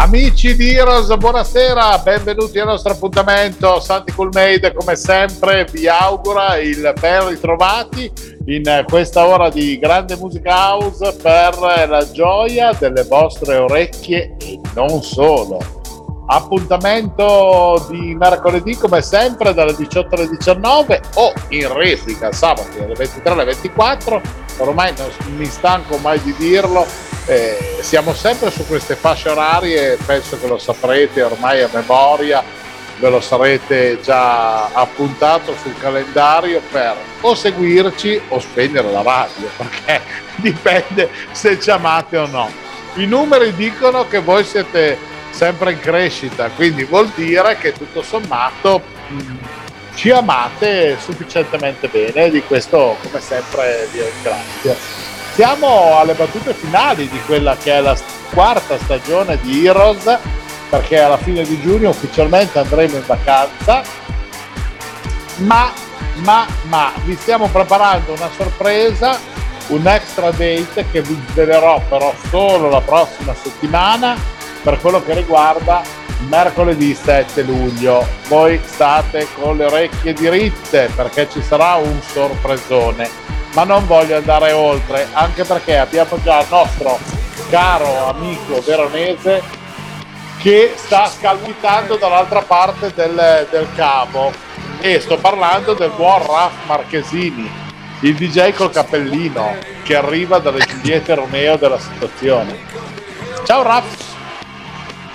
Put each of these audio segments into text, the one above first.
Amici di Heroes, buonasera, benvenuti al nostro appuntamento. Santi Coolmade, come sempre, vi augura il ben ritrovati in questa ora di grande musica house per la gioia delle vostre orecchie e non solo. Appuntamento di mercoledì come sempre dalle 18 alle 19 o in replica sabato dalle 23 alle 24. Ormai non mi stanco mai di dirlo, eh, siamo sempre su queste fasce orarie, penso che lo saprete ormai a memoria, ve lo sarete già appuntato sul calendario per o seguirci o spegnere la radio, perché dipende se ci amate o no. I numeri dicono che voi siete sempre in crescita, quindi vuol dire che tutto sommato mh, ci amate sufficientemente bene, di questo come sempre vi ringrazio. Siamo alle battute finali di quella che è la quarta stagione di Heroes, perché alla fine di giugno ufficialmente andremo in vacanza, ma, ma, ma vi stiamo preparando una sorpresa, un extra date che vi svelerò però solo la prossima settimana per quello che riguarda mercoledì 7 luglio. Voi state con le orecchie diritte perché ci sarà un sorpresone, ma non voglio andare oltre, anche perché abbiamo già il nostro caro amico veronese che sta scalpitando dall'altra parte del, del cavo e sto parlando del buon Raf Marchesini, il DJ col cappellino che arriva dalle Giuliette Romeo della situazione. Ciao Raf!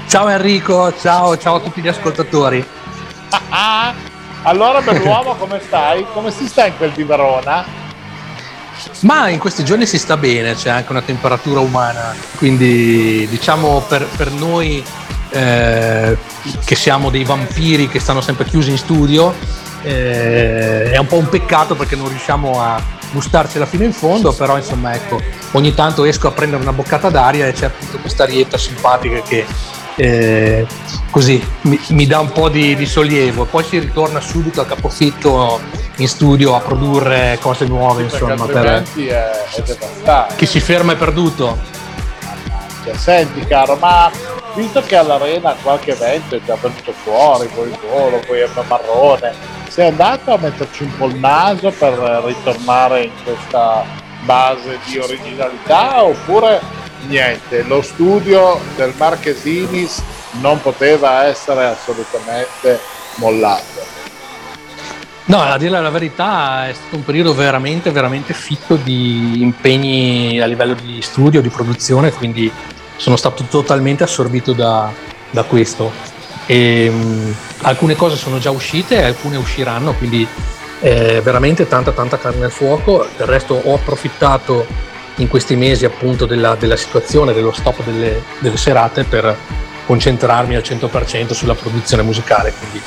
Ciao Enrico, ciao, ciao a tutti gli ascoltatori. Ah, allora bell'uomo come stai? Come si sta in quel di Verona? Ma in questi giorni si sta bene, c'è anche una temperatura umana, quindi diciamo per, per noi eh, che siamo dei vampiri che stanno sempre chiusi in studio, eh, è un po' un peccato perché non riusciamo a gustarcela fino in fondo, però insomma ecco, ogni tanto esco a prendere una boccata d'aria e c'è appunto questa rietta simpatica che eh, così mi, mi, dà un po' di, di, sollievo. Poi si ritorna subito a capofitto in studio a produrre cose nuove, sì, insomma. Per è, è chi si ferma è perduto. Cioè, senti caro, ma visto che all'arena qualche evento è già venuto fuori, poi il volo, poi il marrone, sei andato a metterci un po' il naso per ritornare in questa base di originalità oppure niente, lo studio del Marchesinis non poteva essere assolutamente mollato. No, a dire la verità è stato un periodo veramente, veramente fitto di impegni a livello di studio, di produzione, quindi sono stato totalmente assorbito da, da questo. E, mh, alcune cose sono già uscite, alcune usciranno, quindi eh, veramente tanta tanta carne al fuoco. Del resto ho approfittato in questi mesi appunto della, della situazione, dello stop delle, delle, serate per concentrarmi al 100% sulla produzione musicale. Quindi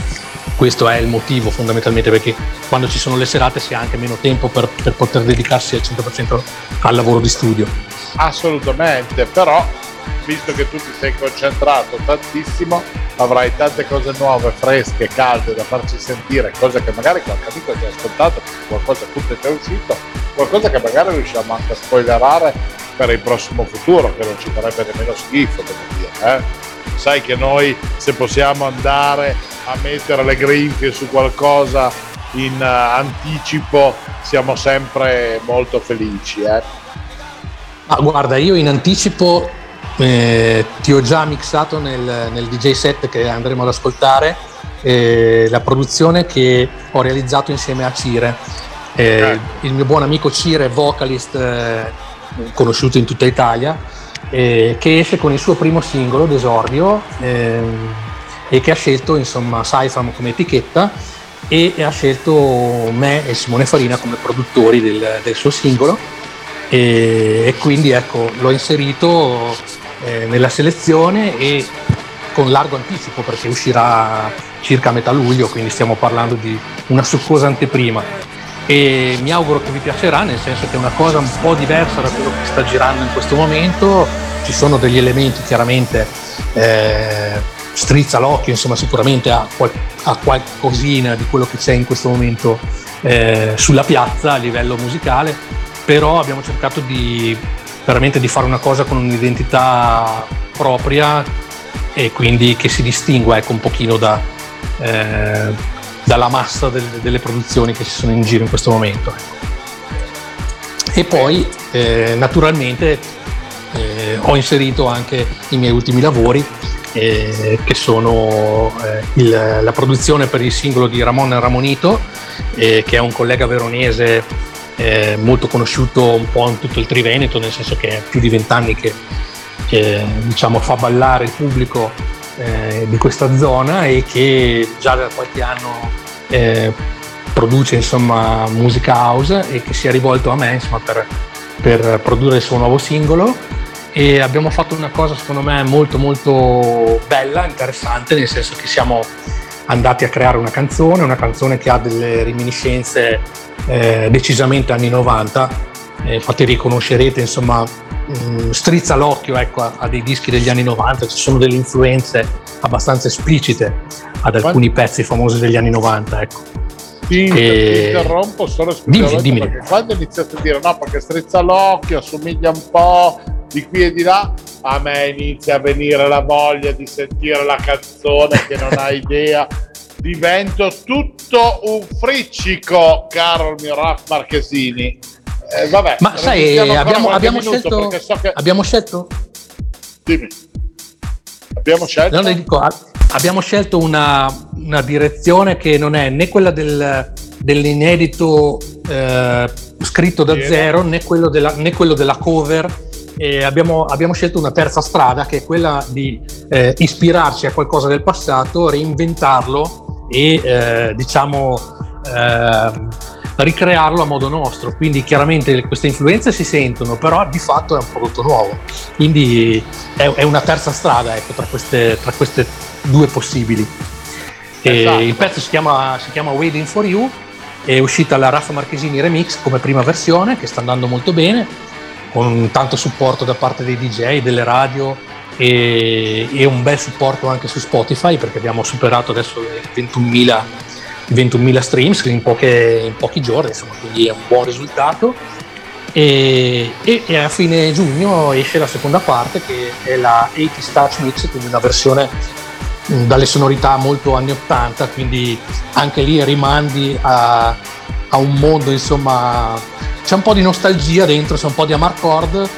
questo è il motivo fondamentalmente perché quando ci sono le serate si ha anche meno tempo per, per poter dedicarsi al 100% al lavoro di studio. Assolutamente, però visto che tu ti sei concentrato tantissimo, avrai tante cose nuove, fresche, calde da farci sentire, cose che magari qualche amico ha già ascoltato, qualcosa appunto è già uscito, qualcosa che magari riusciamo anche a spoilerare per il prossimo futuro, che non ci farebbe nemmeno schifo, devo dire. Eh? Sai che noi se possiamo andare a mettere le grinfie su qualcosa in uh, anticipo siamo sempre molto felici. Eh? Ah, guarda, io in anticipo eh, ti ho già mixato nel, nel, DJ set che andremo ad ascoltare eh, la produzione che ho realizzato insieme a Cire. Eh, eh. il mio buon amico Cire, vocalist eh, conosciuto in tutta Italia, eh, che esce con il suo primo singolo d'esordio ehm, e che ha scelto insomma Cypher come etichetta e ha scelto me e Simone Farina come produttori del, del suo singolo e, e, quindi ecco l'ho inserito eh, nella selezione e con largo anticipo perché uscirà circa a metà luglio, quindi stiamo parlando di una succosa anteprima. e mi auguro che vi piacerà, nel senso che è una cosa un po' diversa da quello che sta girando in questo momento, ci sono degli elementi chiaramente eh, strizza l'occhio, insomma sicuramente ha, qual- ha, qualcosina di quello che c'è in questo momento eh, sulla piazza a livello musicale, però abbiamo cercato di veramente di fare una cosa con un'identità propria e quindi che si distingua ecco, un pochino da, eh, dalla massa del, delle produzioni che ci sono in giro in questo momento. E poi eh, naturalmente eh, ho inserito anche i miei ultimi lavori eh, che sono eh, il, la produzione per il singolo di Ramon Ramonito eh, che è un collega veronese eh, molto conosciuto un po' in tutto il Triveneto nel senso che è più di vent'anni che, che diciamo, fa ballare il pubblico eh, di questa zona e che già da qualche anno eh, produce insomma, musica house e che si è rivolto a me insomma, per, per produrre il suo nuovo singolo. E abbiamo fatto una cosa secondo me molto molto bella, interessante, nel senso che siamo andati a creare una canzone, una canzone che ha delle reminiscenze eh, decisamente anni 90, eh, infatti riconoscerete insomma mh, mm, strizza l'occhio ecco, a, a, dei dischi degli anni 90, ci sono delle influenze abbastanza esplicite ad alcuni pezzi famosi degli anni 90. Ecco. Ti, e... interrompo solo dimmi, dimmi. perché quando iniziate a dire no perché strizza l'occhio, assomiglia un po' di qui e di là, a me inizia a venire la voglia di sentire la canzone che non hai idea. Divento tutto un friccico, caro il mio Raff Marchesini. Eh, vabbè, Ma sai, abbiamo, abbiamo, scelto, so che... abbiamo scelto... Dimmi. Abbiamo scelto... Non dico, abbiamo scelto una, una, direzione che non è né quella del, dell'inedito eh, scritto da zero né quello della, né quello della cover e abbiamo, abbiamo, scelto una terza strada che è quella di eh, ispirarci a qualcosa del passato, reinventarlo e eh, diciamo eh, ricrearlo a modo nostro. Quindi chiaramente queste influenze si sentono, però di fatto è un prodotto nuovo. Quindi è, è una terza strada ecco, tra, queste, tra, queste, due possibili. Esatto. Il pezzo si chiama, si chiama Waiting for You, è uscita la Raffa Marchesini Remix come prima versione che sta andando molto bene con tanto supporto da parte dei DJ, delle radio e, e un bel supporto anche su Spotify perché abbiamo superato adesso i 21.000, 21.000 streams in, poche, in, pochi giorni, insomma, quindi è un buon risultato. E, e, e, a fine giugno esce la seconda parte che è la 80 Touch Mix, quindi una versione dalle sonorità molto anni 80, quindi anche lì rimandi a, a un mondo insomma c'è un po' di nostalgia dentro, c'è un po' di amarcord,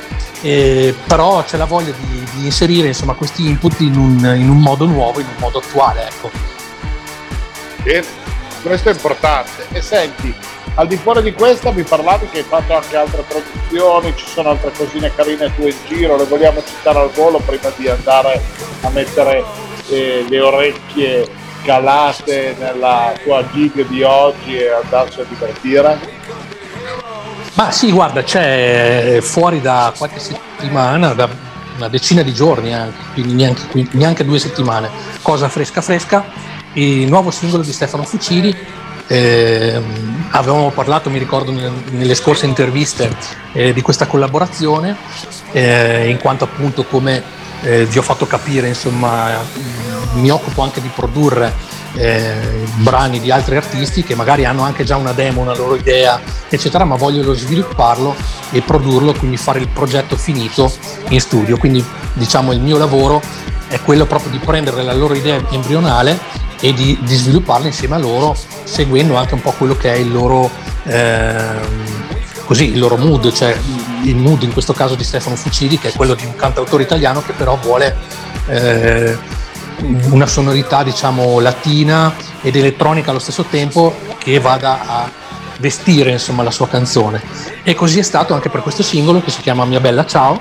eh, però c'è la voglia di, di inserire insomma, questi input in un, in un, modo nuovo, in un modo attuale. Ecco. Bene, questo è importante. E senti, al di fuori di questa mi parlavi che hai fatto anche altre produzioni, ci sono altre cosine carine tu in giro, le vogliamo citare al volo prima di andare a mettere eh, le orecchie calate nella tua gig di oggi e andarci a divertire? Ma sì, guarda, c'è fuori da qualche settimana, da una decina di giorni anche, quindi neanche, neanche due settimane, cosa fresca fresca, il nuovo singolo di Stefano Fucili. Eh, avevamo parlato, mi ricordo, nelle scorse interviste eh, di questa collaborazione, eh, in quanto appunto come eh, vi ho fatto capire, insomma, mi occupo anche di produrre eh, brani di altri artisti che magari hanno anche già una demo, una loro idea, eccetera, ma vogliono svilupparlo e produrlo, quindi fare il progetto finito in studio. Quindi diciamo il mio lavoro è quello proprio di prendere la loro idea embrionale e di, di svilupparla insieme a loro, seguendo anche un po' quello che è il loro, eh, così, il loro mood, cioè il mood in questo caso di Stefano Fucili, che è quello di un cantautore italiano che però vuole eh, una sonorità diciamo latina ed elettronica allo stesso tempo che vada a vestire insomma la sua canzone. E così è stato anche per questo singolo che si chiama Mia Bella Ciao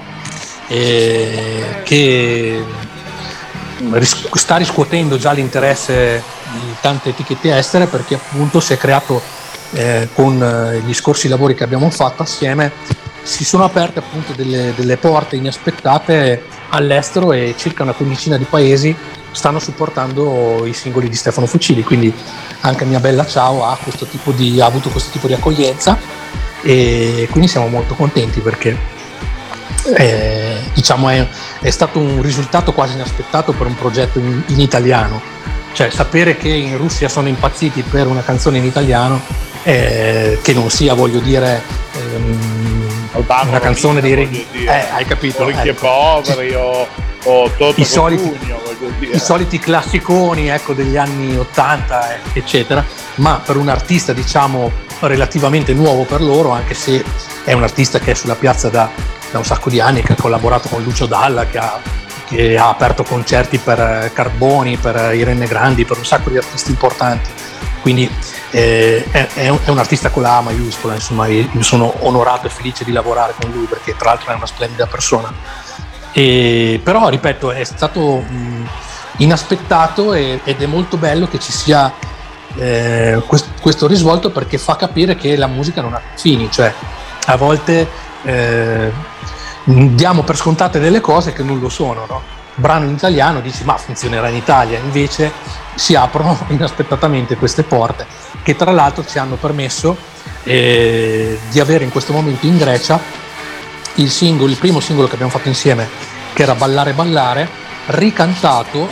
eh, che sta riscuotendo già l'interesse di tante etichette estere perché appunto si è creato eh, con eh, gli scorsi lavori che abbiamo fatto assieme si sono aperte appunto delle, delle porte inaspettate all'estero e circa una quindicina di paesi stanno supportando i singoli di Stefano Fucili, quindi anche Mia Bella Ciao ha, di, ha avuto questo tipo di accoglienza e quindi siamo molto contenti perché eh, diciamo è, è, stato un risultato quasi inaspettato per un progetto in, in, italiano, cioè sapere che in Russia sono impazziti per una canzone in italiano eh, che non sia voglio dire ehm, una canzone di Righi, eh, hai capito? Ricchi ecco. e poveri o, o Toto I soliti, I soliti classiconi ecco, degli anni 80 eh, eccetera, ma per un artista diciamo relativamente nuovo per loro, anche se è un artista che è sulla piazza da, da un sacco di anni, che ha collaborato con Lucio Dalla, che ha, che ha aperto concerti per Carboni, per Irene Grandi, per un sacco di artisti importanti. Quindi eh, è, è, un, artista con la A maiuscola, insomma, io sono onorato e felice di lavorare con lui perché tra l'altro è una splendida persona. E, però, ripeto, è stato mh, inaspettato e, ed è molto bello che ci sia eh, questo, questo, risvolto perché fa capire che la musica non ha fini, cioè a volte eh, diamo per scontate delle cose che non lo sono, no? brano in italiano dici ma funzionerà in Italia, invece si aprono inaspettatamente queste porte che tra l'altro ci hanno permesso eh, di avere in questo momento in Grecia il, singolo, il primo singolo che abbiamo fatto insieme che era Ballare Ballare, ricantato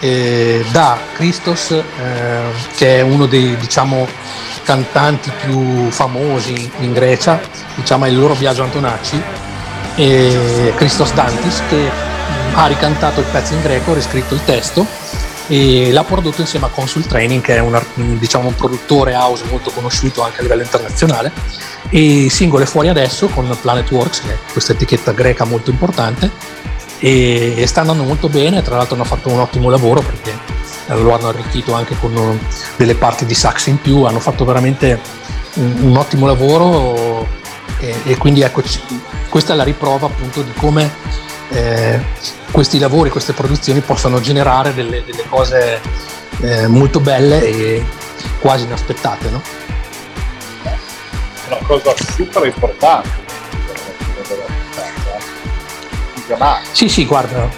eh, da Christos eh, che è uno dei diciamo, cantanti più famosi in Grecia, diciamo è il loro viaggio Antonacci, e Christos Dantis che ha ricantato il pezzo in greco, ha riscritto il testo e l'ha prodotto insieme a Consul Training che è un, diciamo, un produttore house molto conosciuto anche a livello internazionale. E il singolo è fuori adesso con Planet Works che è questa etichetta greca molto importante. E, e sta andando molto bene tra l'altro hanno fatto un ottimo lavoro perché lo hanno arricchito anche con delle parti di sax in più. Hanno fatto veramente un, un ottimo lavoro e, e quindi ecco questa è la riprova appunto di come eh, questi lavori, queste produzioni possano generare delle, delle cose eh, molto belle e quasi inaspettate. No? Una cosa super importante. Sì, sì, guarda,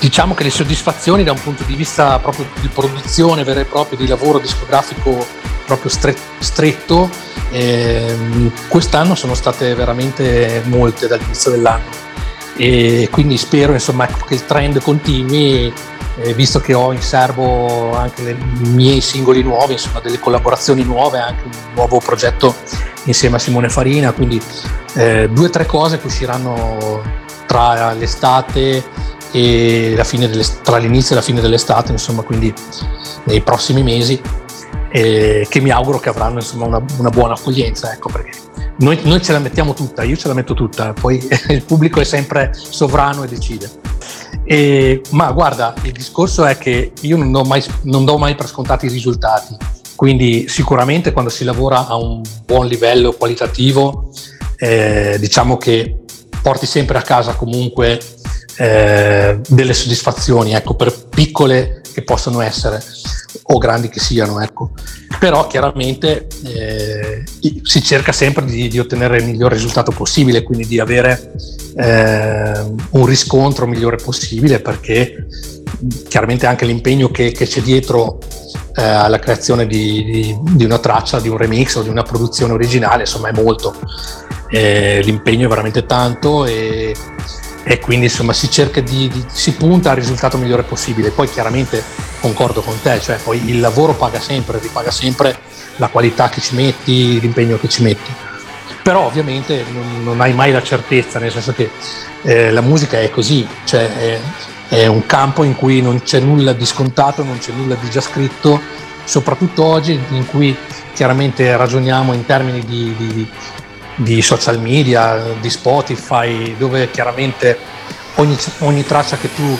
diciamo che le soddisfazioni da un punto di vista proprio di produzione vera e propria, di lavoro discografico proprio stretto, eh, quest'anno sono state veramente molte dall'inizio dell'anno e quindi spero insomma, che il trend continui eh, visto che ho in serbo anche le, i miei singoli nuovi, insomma delle collaborazioni nuove, anche un nuovo progetto insieme a Simone Farina, quindi eh, due o tre cose che usciranno tra l'estate e la fine tra l'inizio e la fine dell'estate, insomma, quindi nei prossimi mesi, eh, che mi auguro che avranno insomma, una, una buona accoglienza, ecco perché noi, noi, ce la mettiamo tutta, io ce la metto tutta, poi il pubblico è sempre sovrano e decide. E, ma guarda, il discorso è che io non do, mai, non do mai per scontati i risultati, quindi sicuramente quando si lavora a un buon livello qualitativo, eh, diciamo che porti sempre a casa comunque eh, delle soddisfazioni, ecco, per piccole che possono essere o grandi che siano, ecco. Però chiaramente eh, si cerca sempre di, di, ottenere il miglior risultato possibile, quindi di avere eh, un riscontro migliore possibile, perché chiaramente anche l'impegno che, che c'è dietro eh, alla creazione di, di, di, una traccia, di un remix o di una produzione originale, insomma è molto. Eh, l'impegno è veramente tanto e e quindi insomma si cerca di, di, si punta al risultato migliore possibile. Poi chiaramente concordo con te cioè poi il lavoro paga sempre ripaga sempre la qualità che ci metti l'impegno che ci metti. Però ovviamente non, non hai mai la certezza nel senso che eh, la musica è così cioè è, è, un campo in cui non c'è nulla di scontato non c'è nulla di già scritto soprattutto oggi in cui chiaramente ragioniamo in termini di, di di social media, di Spotify, dove chiaramente ogni, ogni traccia che tu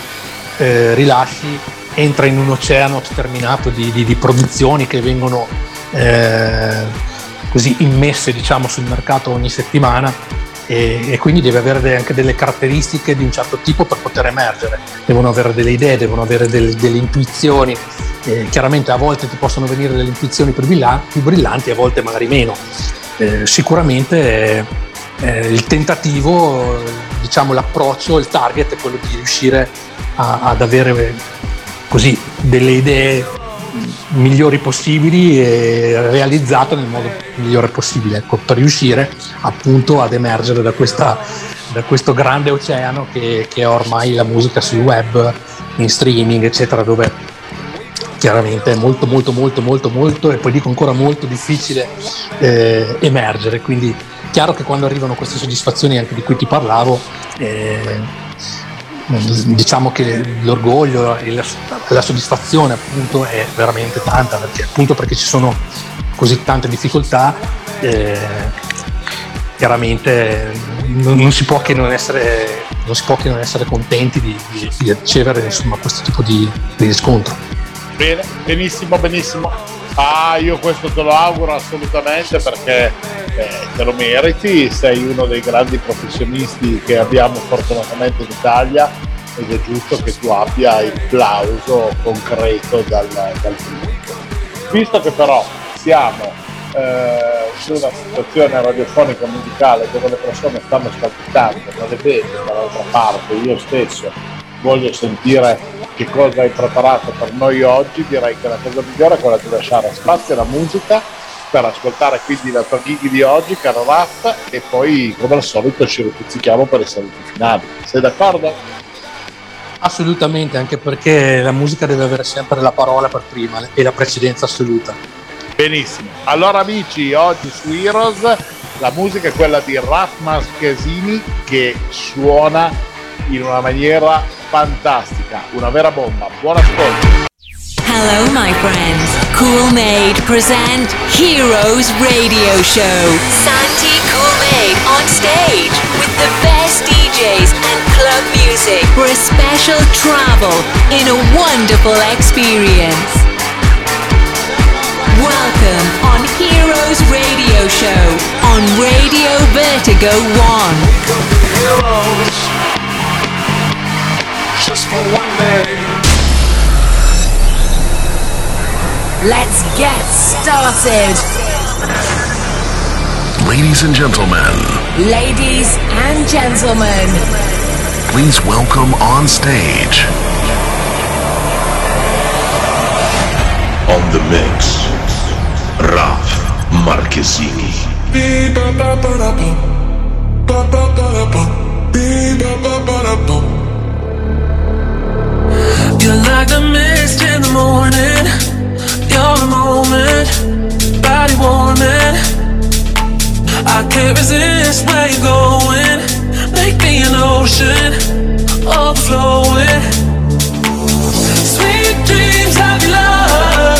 eh, rilasci entra in un oceano sterminato di, di, di produzioni che vengono eh, così immesse diciamo, sul mercato ogni settimana e, e quindi deve avere anche delle caratteristiche di un certo tipo per poter emergere, devono avere delle idee, devono avere delle, delle intuizioni. Eh, chiaramente a volte ti possono venire delle intuizioni più brillanti, più brillanti a volte magari meno eh, sicuramente eh, il tentativo, diciamo l'approccio, il target è quello di riuscire a, ad avere così delle idee migliori possibili e realizzato nel modo migliore possibile ecco, per riuscire appunto ad emergere da, questa, da questo grande oceano che, che, è ormai la musica sul web, in streaming eccetera dove chiaramente è molto molto molto molto molto e poi dico ancora molto difficile eh, emergere quindi chiaro che quando arrivano queste soddisfazioni anche di cui ti parlavo eh, diciamo che l'orgoglio e la, la, soddisfazione appunto è veramente tanta perché appunto perché ci sono così tante difficoltà eh, chiaramente non, non, si può che non essere, non si può che non essere contenti di, di, di ricevere insomma, questo tipo di, di riscontro. Bene, benissimo, benissimo. Ah, io questo te lo auguro assolutamente perché eh, te lo meriti, sei uno dei grandi professionisti che abbiamo fortunatamente in Italia ed è giusto che tu abbia il plauso concreto dal, dal pubblico. Visto che però siamo eh, in una situazione radiofonica musicale dove le persone stanno scalpitando, non le vedo dall'altra parte, io stesso voglio sentire che cosa hai preparato per noi oggi, direi che la cosa migliore è quella di lasciare spazio alla musica per ascoltare quindi la tua gig di oggi, caro Raff, e poi come al solito ci ripizzichiamo per i saluti finali. Sei d'accordo? Assolutamente, anche perché la musica deve avere sempre la parola per prima e la precedenza assoluta. Benissimo. Allora amici, oggi su Heroes la musica è quella di Raff Marchesini che suona in una maniera fantastica, una vera bomba. Buon ascolto. Hello, my friends. Cool Made present Heroes Radio Show. Santi Cool Made on stage with the best DJs and club music for a special travel in a wonderful experience. Welcome on Heroes Radio Show on Radio Vertigo 1. Heroes, just for one day. Let's get started. Ladies and gentlemen. Ladies and gentlemen. Please welcome on stage. On the mix, Raf Marchesini. You're like the mist in the morning you're the moment, body warming. I can't resist where you're going. Make me an ocean, overflowing. Sweet dreams of your love,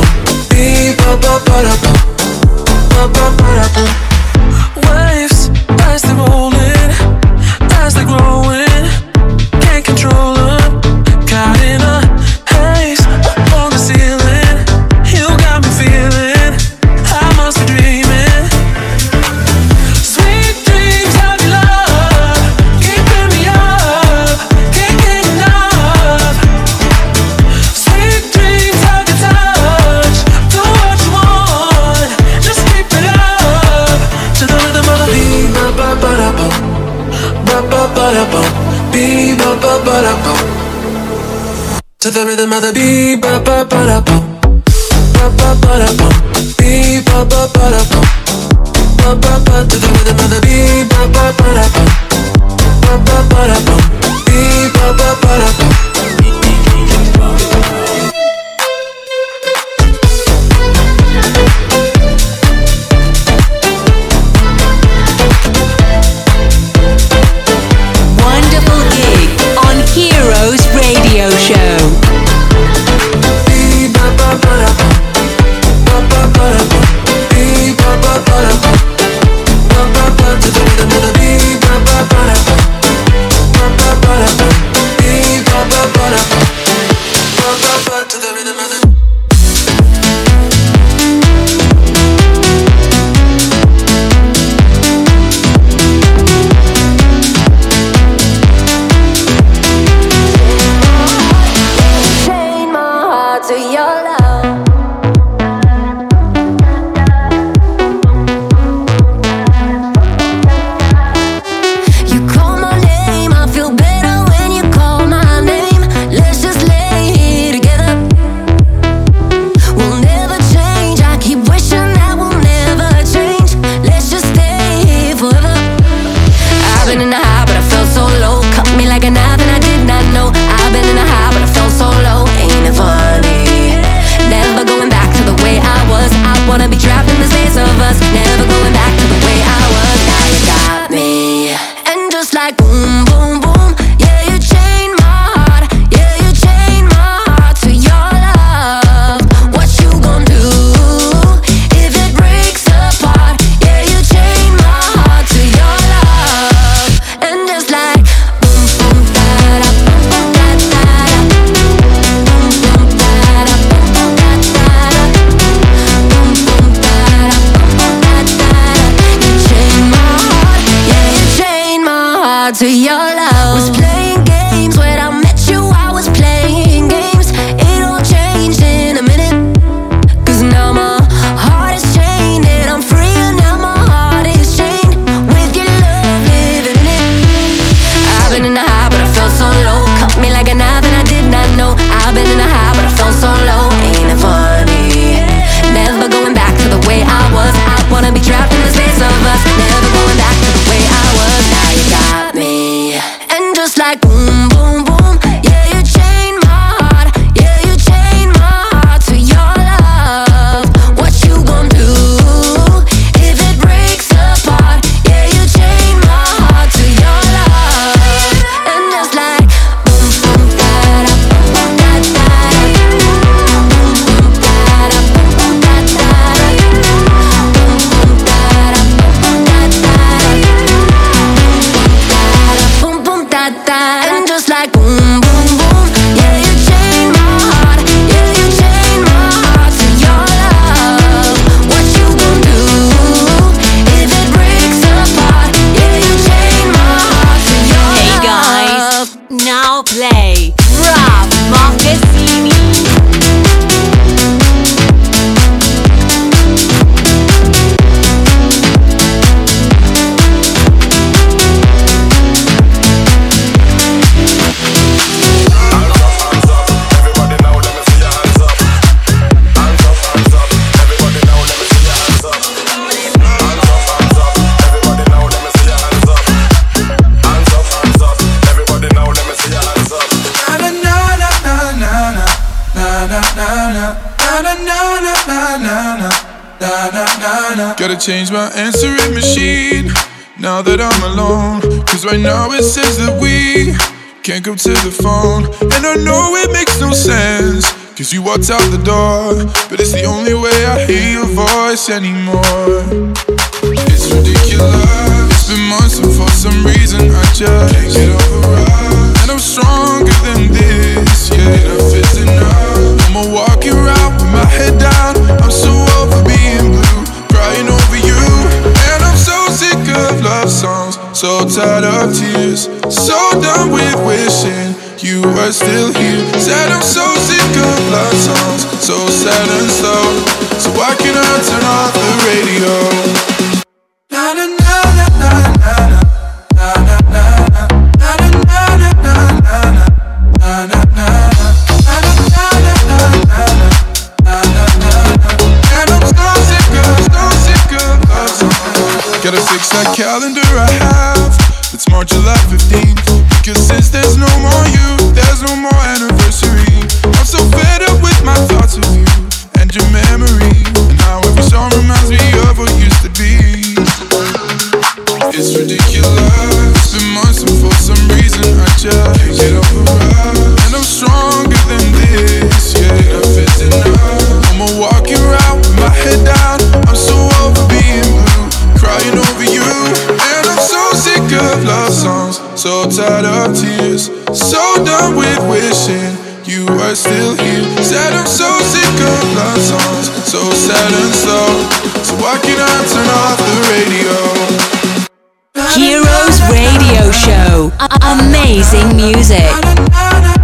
ba ba ba da bum, beat ba ba ba da bum. To the rhythm of the beat, ba ba ba da bum, ba ba ba da bum, beat ba ba ba da bum. Ba ba ba to the rhythm of the beat, ba ba ba da bum, ba ba ba da bum, beat ba ba ba da bum. Gotta change my answering machine now that I'm alone. Cause right now it says that we can't go to the phone. And I know it makes no sense. Cause you walked out the door, but it's the only way I hear your voice anymore. It's ridiculous. It's been months, and for some reason I just can't get over us. And I'm stronger than this. Yeah, enough is enough. I'm walking around with my head down. I'm so over being. So tired of tears, so done with wishing you were still here. Said I'm so sick of love songs, so sad and slow. So why can I turn off the radio? Na na na na na na na na na na na na na na na na na na na calendar I have it's March 11, Cause since there's no more you, there's no more anniversary. I'm so fed up with my thoughts of you and your memory. And how every song reminds me of what used to be. It's ridiculous. you are still here. I'm so sick of love songs, so sad and slow. So why can't I turn off the radio? Heroes Radio Show. Amazing music.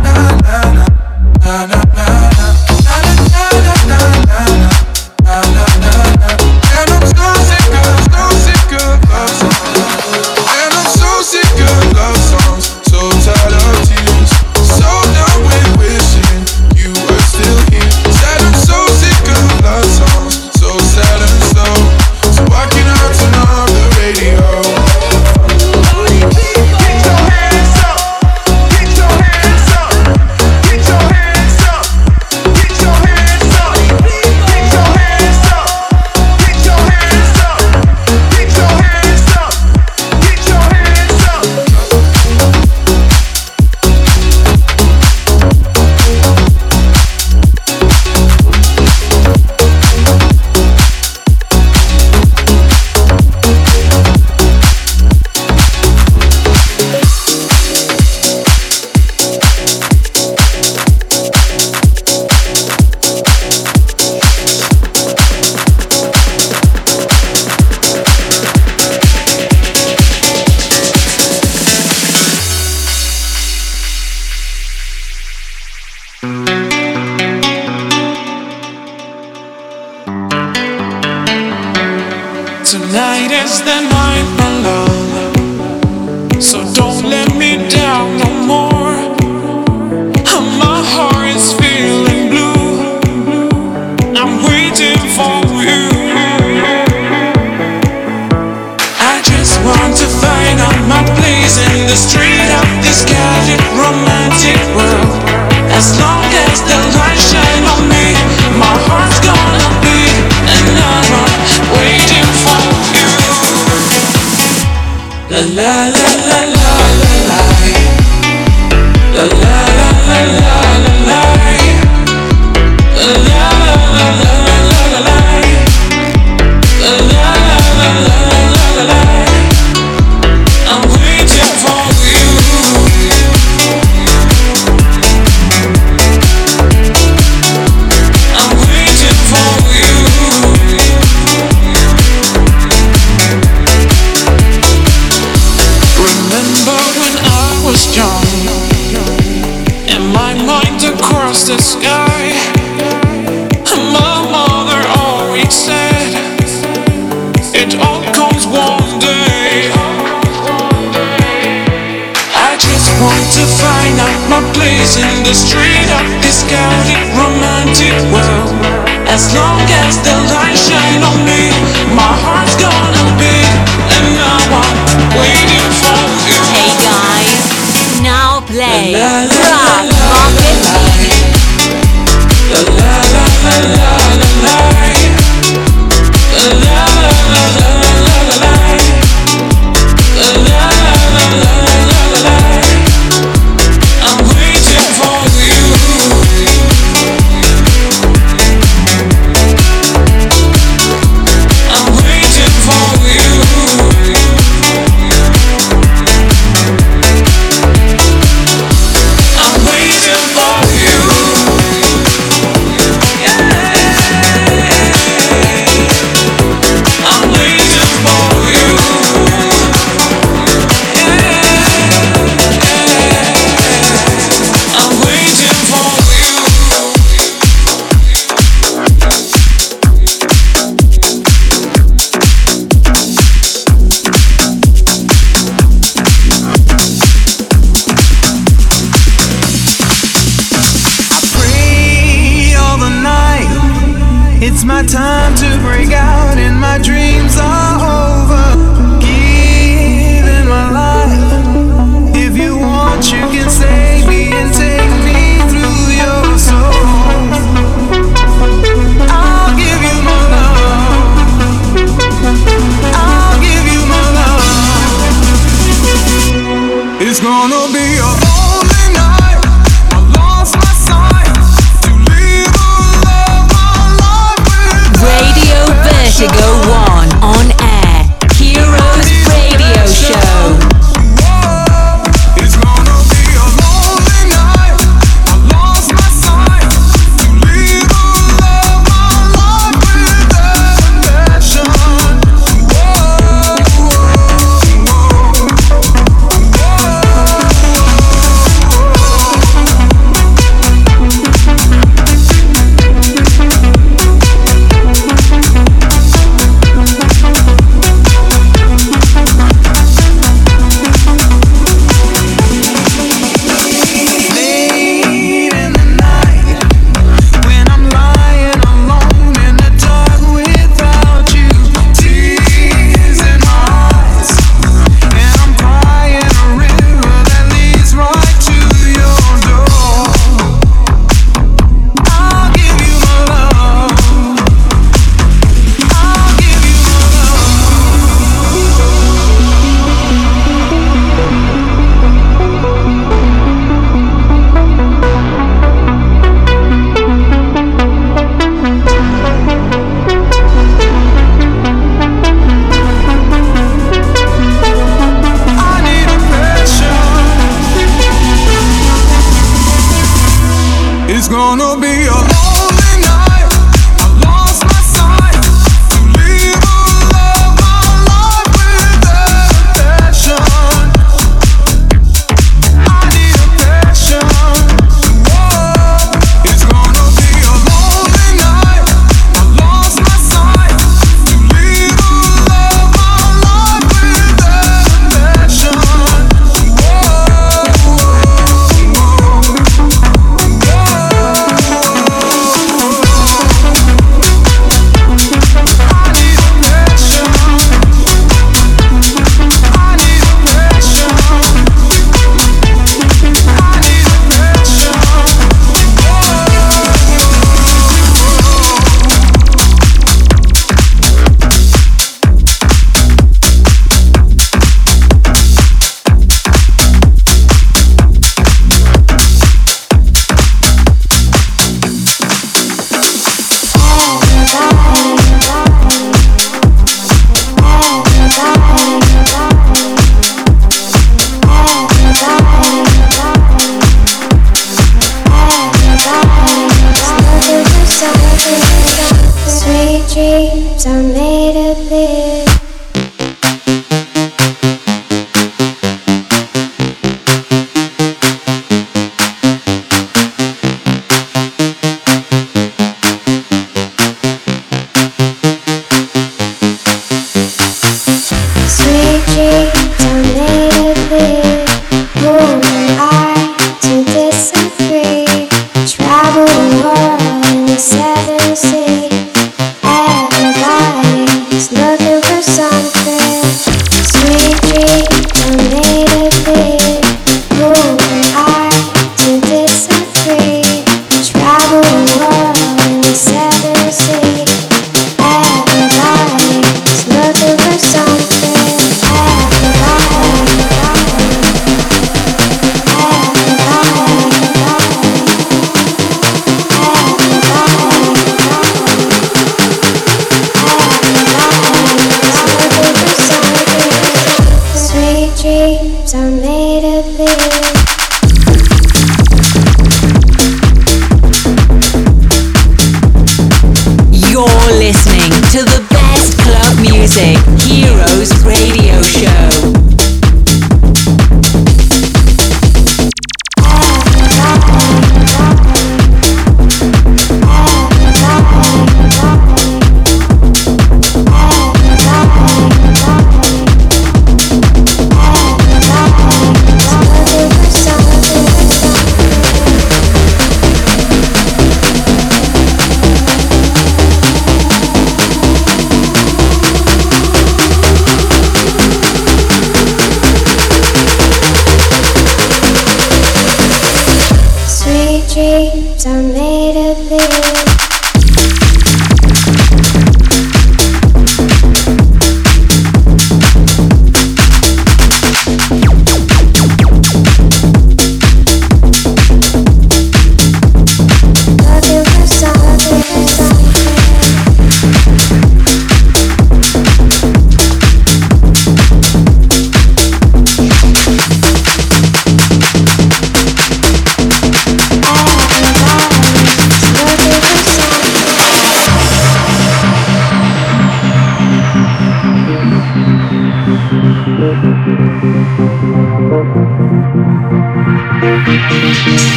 Thank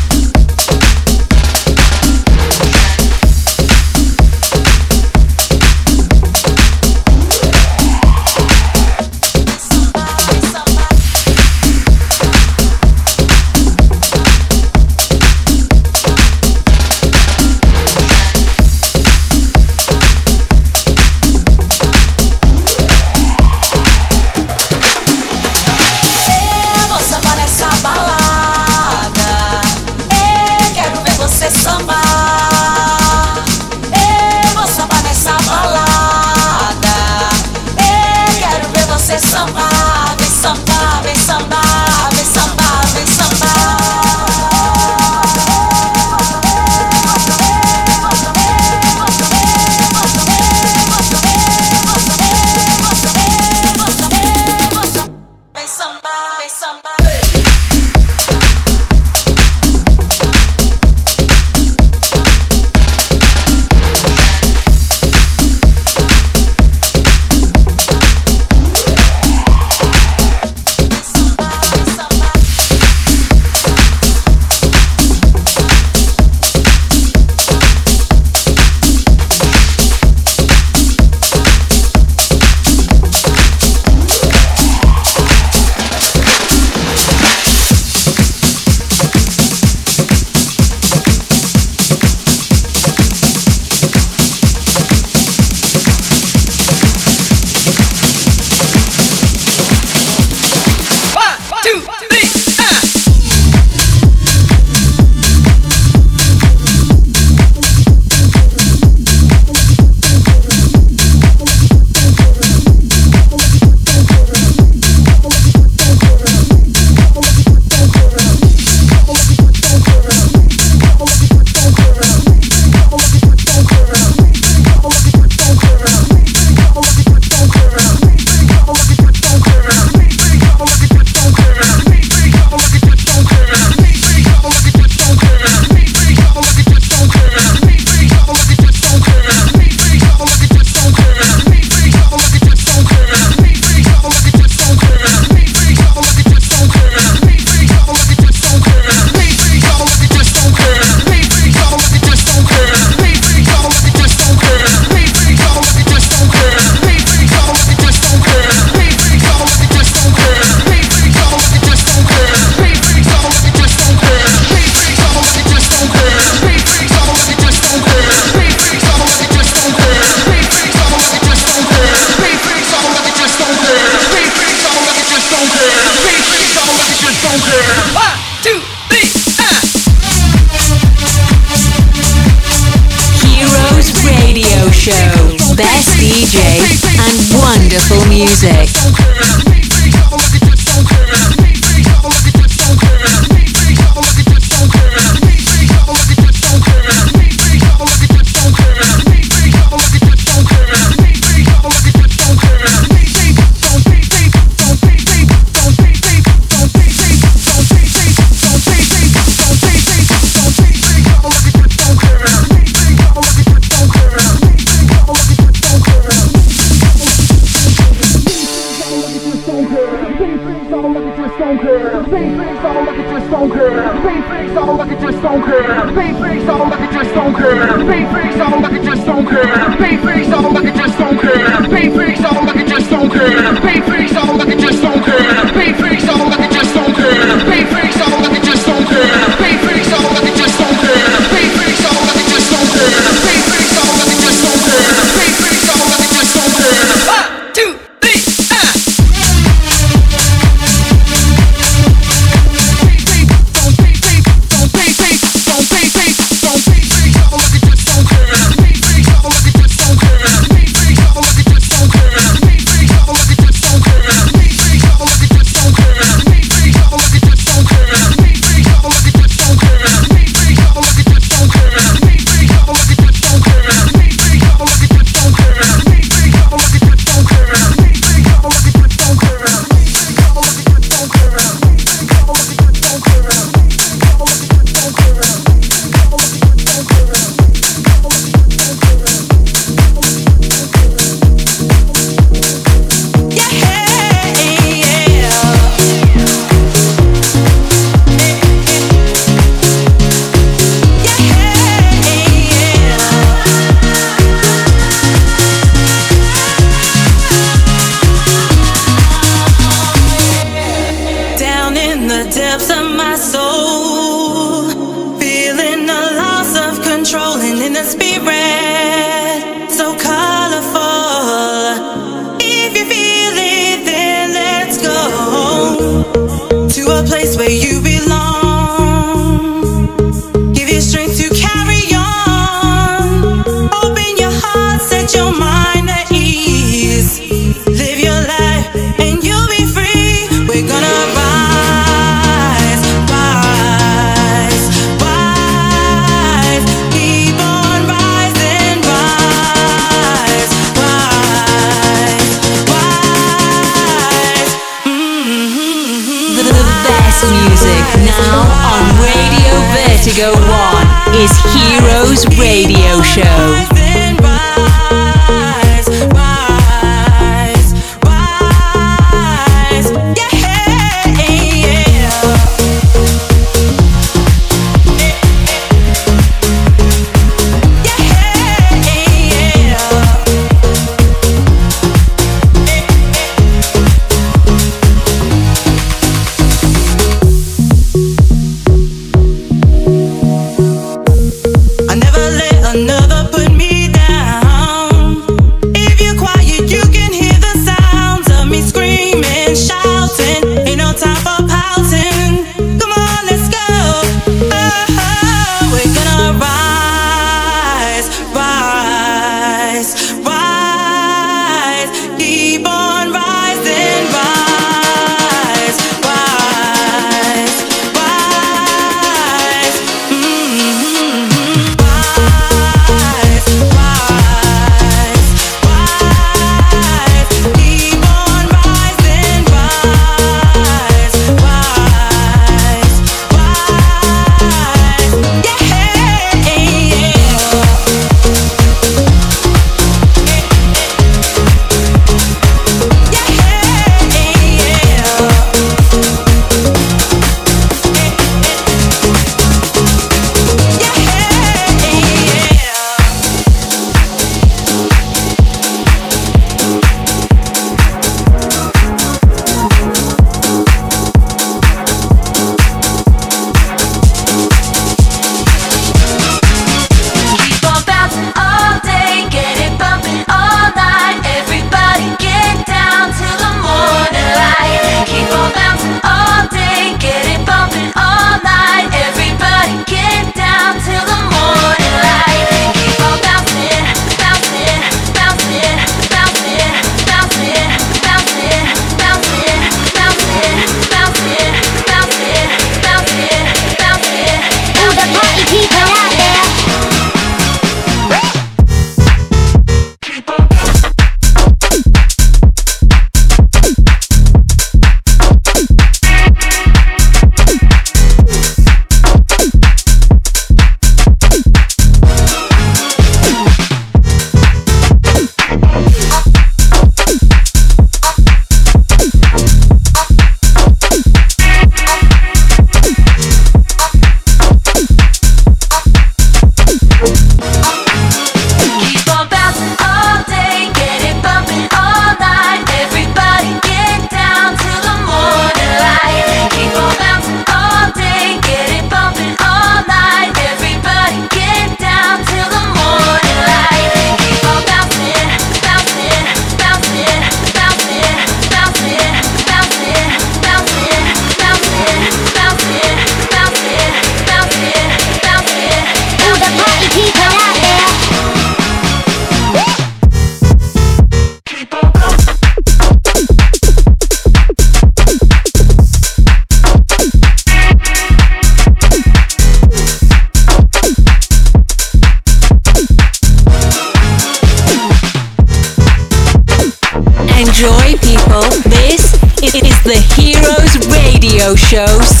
Depths of my soul. Heroes Radio Show. Show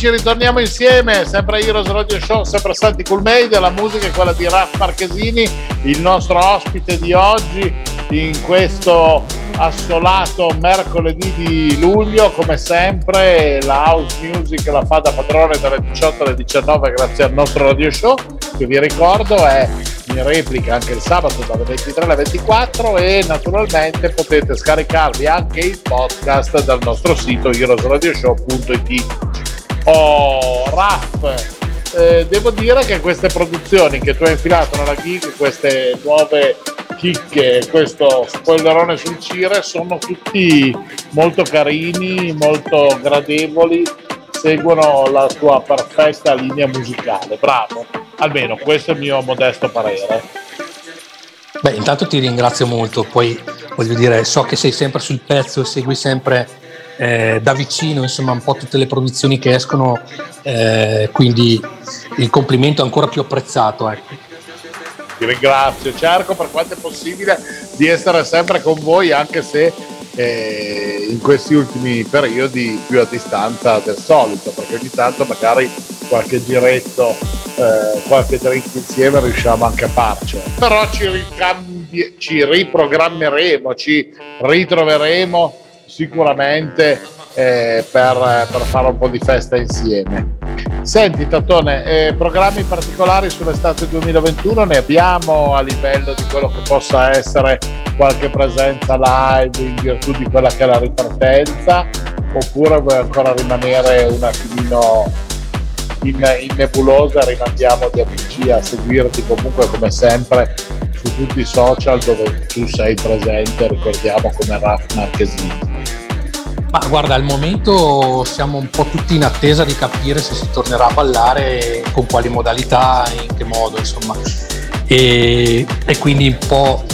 Amici, ritorniamo insieme, sempre Heroes Radio Show, sempre Santi Made, la musica è quella di Raf Marchesini, il nostro ospite di oggi in questo assolato mercoledì di luglio, come sempre la house music la fa da padrone dalle 18 alle 19 grazie al nostro radio show, che vi ricordo è in replica anche il sabato dalle 23 alle 24 e naturalmente potete scaricarvi anche il podcast dal nostro sito heroesradioshow.it. Oh, Raff, eh, devo dire che queste produzioni che tu hai infilato nella gig, queste nuove chicche, questo spoilerone sul Cire, sono tutti molto carini, molto gradevoli, seguono la tua perfetta linea musicale. Bravo, almeno questo è il mio modesto parere. Beh, intanto ti ringrazio molto, poi voglio dire, so che sei sempre sul pezzo segui sempre eh, da vicino insomma un po' tutte le produzioni che escono, eh, quindi il complimento è ancora più apprezzato. Ecco. Ti ringrazio, cerco per quanto è possibile di essere sempre con voi, anche se eh, in questi ultimi periodi più a distanza del solito, perché ogni tanto magari qualche giretto, eh, qualche drink insieme riusciamo anche a farcela. Però ci, ricambi- ci riprogrammeremo, ci ritroveremo sicuramente eh, per, per fare un po' di festa insieme. Senti Tatone, eh, programmi particolari sull'estate 2021 ne abbiamo a livello di quello che possa essere qualche presenza live in virtù di quella che è la ripartenza oppure vuoi ancora rimanere un attimino in, in nebulosa rimandiamo gli amici a seguirti comunque come sempre su tutti i social dove tu sei presente ricordiamo come Raf Marchesini Ma guarda, al momento siamo un po' tutti in attesa di capire se si tornerà a ballare, con quali modalità, in che modo, insomma. E, e quindi un po'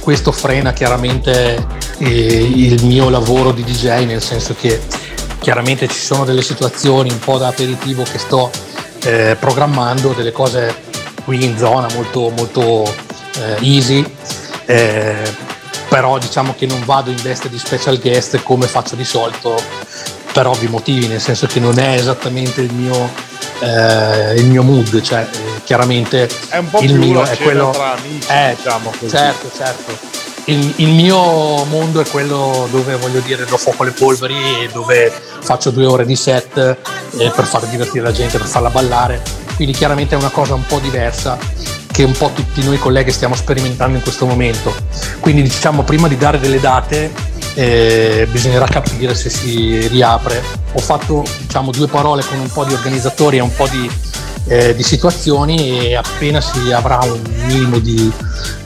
questo frena chiaramente eh, il mio lavoro di DJ, nel senso che chiaramente ci sono delle situazioni un po' da aperitivo che sto eh, programmando, delle cose qui in zona molto, molto eh, easy. eh, però diciamo che non vado in veste di special guest come faccio di solito per ovvi motivi, nel senso che non è esattamente il mio, eh, il mio mood, cioè chiaramente è un po' il mio è quello tra amici eh, diciamo così certo, certo. Il, il mio mondo è quello dove voglio dire do fuoco alle polveri e dove faccio due ore di set eh, per far divertire la gente, per farla ballare. Quindi chiaramente è una cosa un po' diversa che un po' tutti noi colleghi stiamo sperimentando in questo momento. Quindi diciamo prima di dare delle date eh, bisognerà capire se si riapre. Ho fatto diciamo due parole con un po' di organizzatori e un po' di, eh, di situazioni e appena si avrà un minimo di,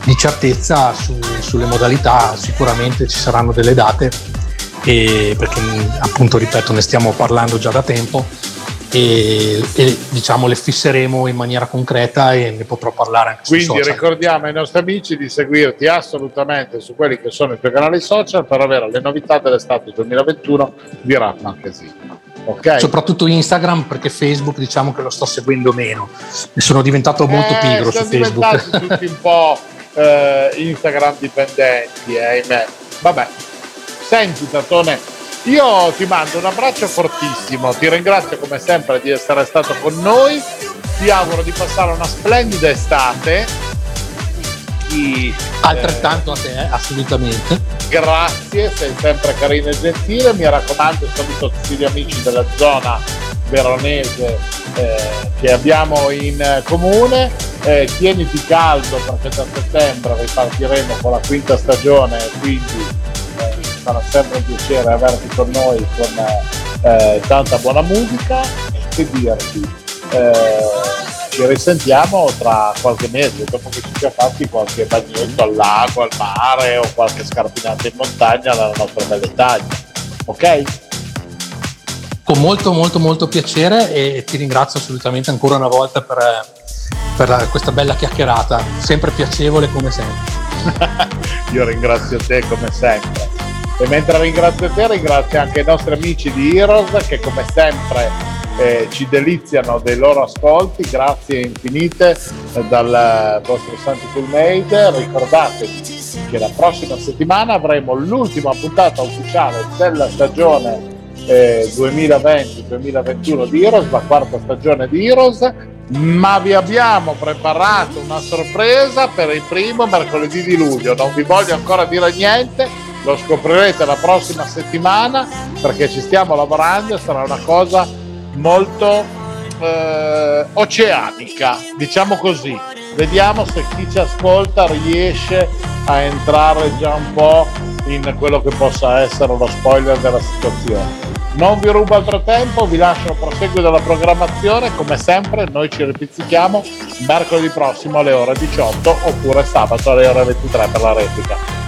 di certezza su- sulle modalità sicuramente ci saranno delle date e perché appunto ripeto ne stiamo parlando già da tempo e, e, diciamo le fisseremo in maniera concreta e ne potrò parlare anche sui Quindi social. ricordiamo ai nostri amici di seguirti assolutamente su quelli che sono i tuoi canali social per avere le novità dell'estate 2021 di Rap Marchesini. Ok? Soprattutto Instagram perché Facebook diciamo che lo sto seguendo meno sono diventato molto Eh, pigro su Facebook. tutti un po' eh, Instagram dipendenti, eh, ahimè. Vabbè, senti Tatone, io ti mando un abbraccio fortissimo, ti ringrazio come sempre di essere stato con noi, ti auguro di passare una splendida estate. Ti, Altrettanto a te, eh, assolutamente. Grazie, sei sempre carino e gentile. Mi raccomando, saluto tutti gli amici della zona veronese eh, che abbiamo in eh, comune. Eh, tieniti caldo perché da settembre ripartiremo con la quinta stagione, quindi eh, sarà sempre un piacere averti con noi con eh, tanta buona musica. E dirti? eh, ci risentiamo tra qualche mese, dopo che ci sia fatti qualche bagnetto al lago, al mare o qualche scarpinata in montagna nella nostra bella Italia. Ok? Con molto molto molto piacere e ti ringrazio assolutamente ancora una volta per, per questa bella chiacchierata, sempre piacevole come sempre. Io ringrazio te come sempre. E mentre ringrazio te, ringrazio anche i nostri amici di Heroes che come sempre eh, ci deliziano dei loro ascolti. Grazie infinite eh, dal vostro Santi Made. Ricordatevi che la prossima settimana avremo l'ultima puntata ufficiale della stagione eh, 2020-2021 di Heroes, la quarta stagione di Heroes, ma vi abbiamo preparato una sorpresa per il primo mercoledì di luglio. Non vi voglio ancora dire niente, lo scoprirete la prossima settimana perché ci stiamo lavorando e sarà una cosa molto eh, oceanica, diciamo così. Vediamo se chi ci ascolta riesce a entrare già un po' in quello che possa essere lo spoiler della situazione. Non vi rubo altro tempo, vi lascio proseguo della programmazione. Come sempre, noi ci ripizzichiamo mercoledì prossimo alle ore 18 oppure sabato alle ore 23 per la replica.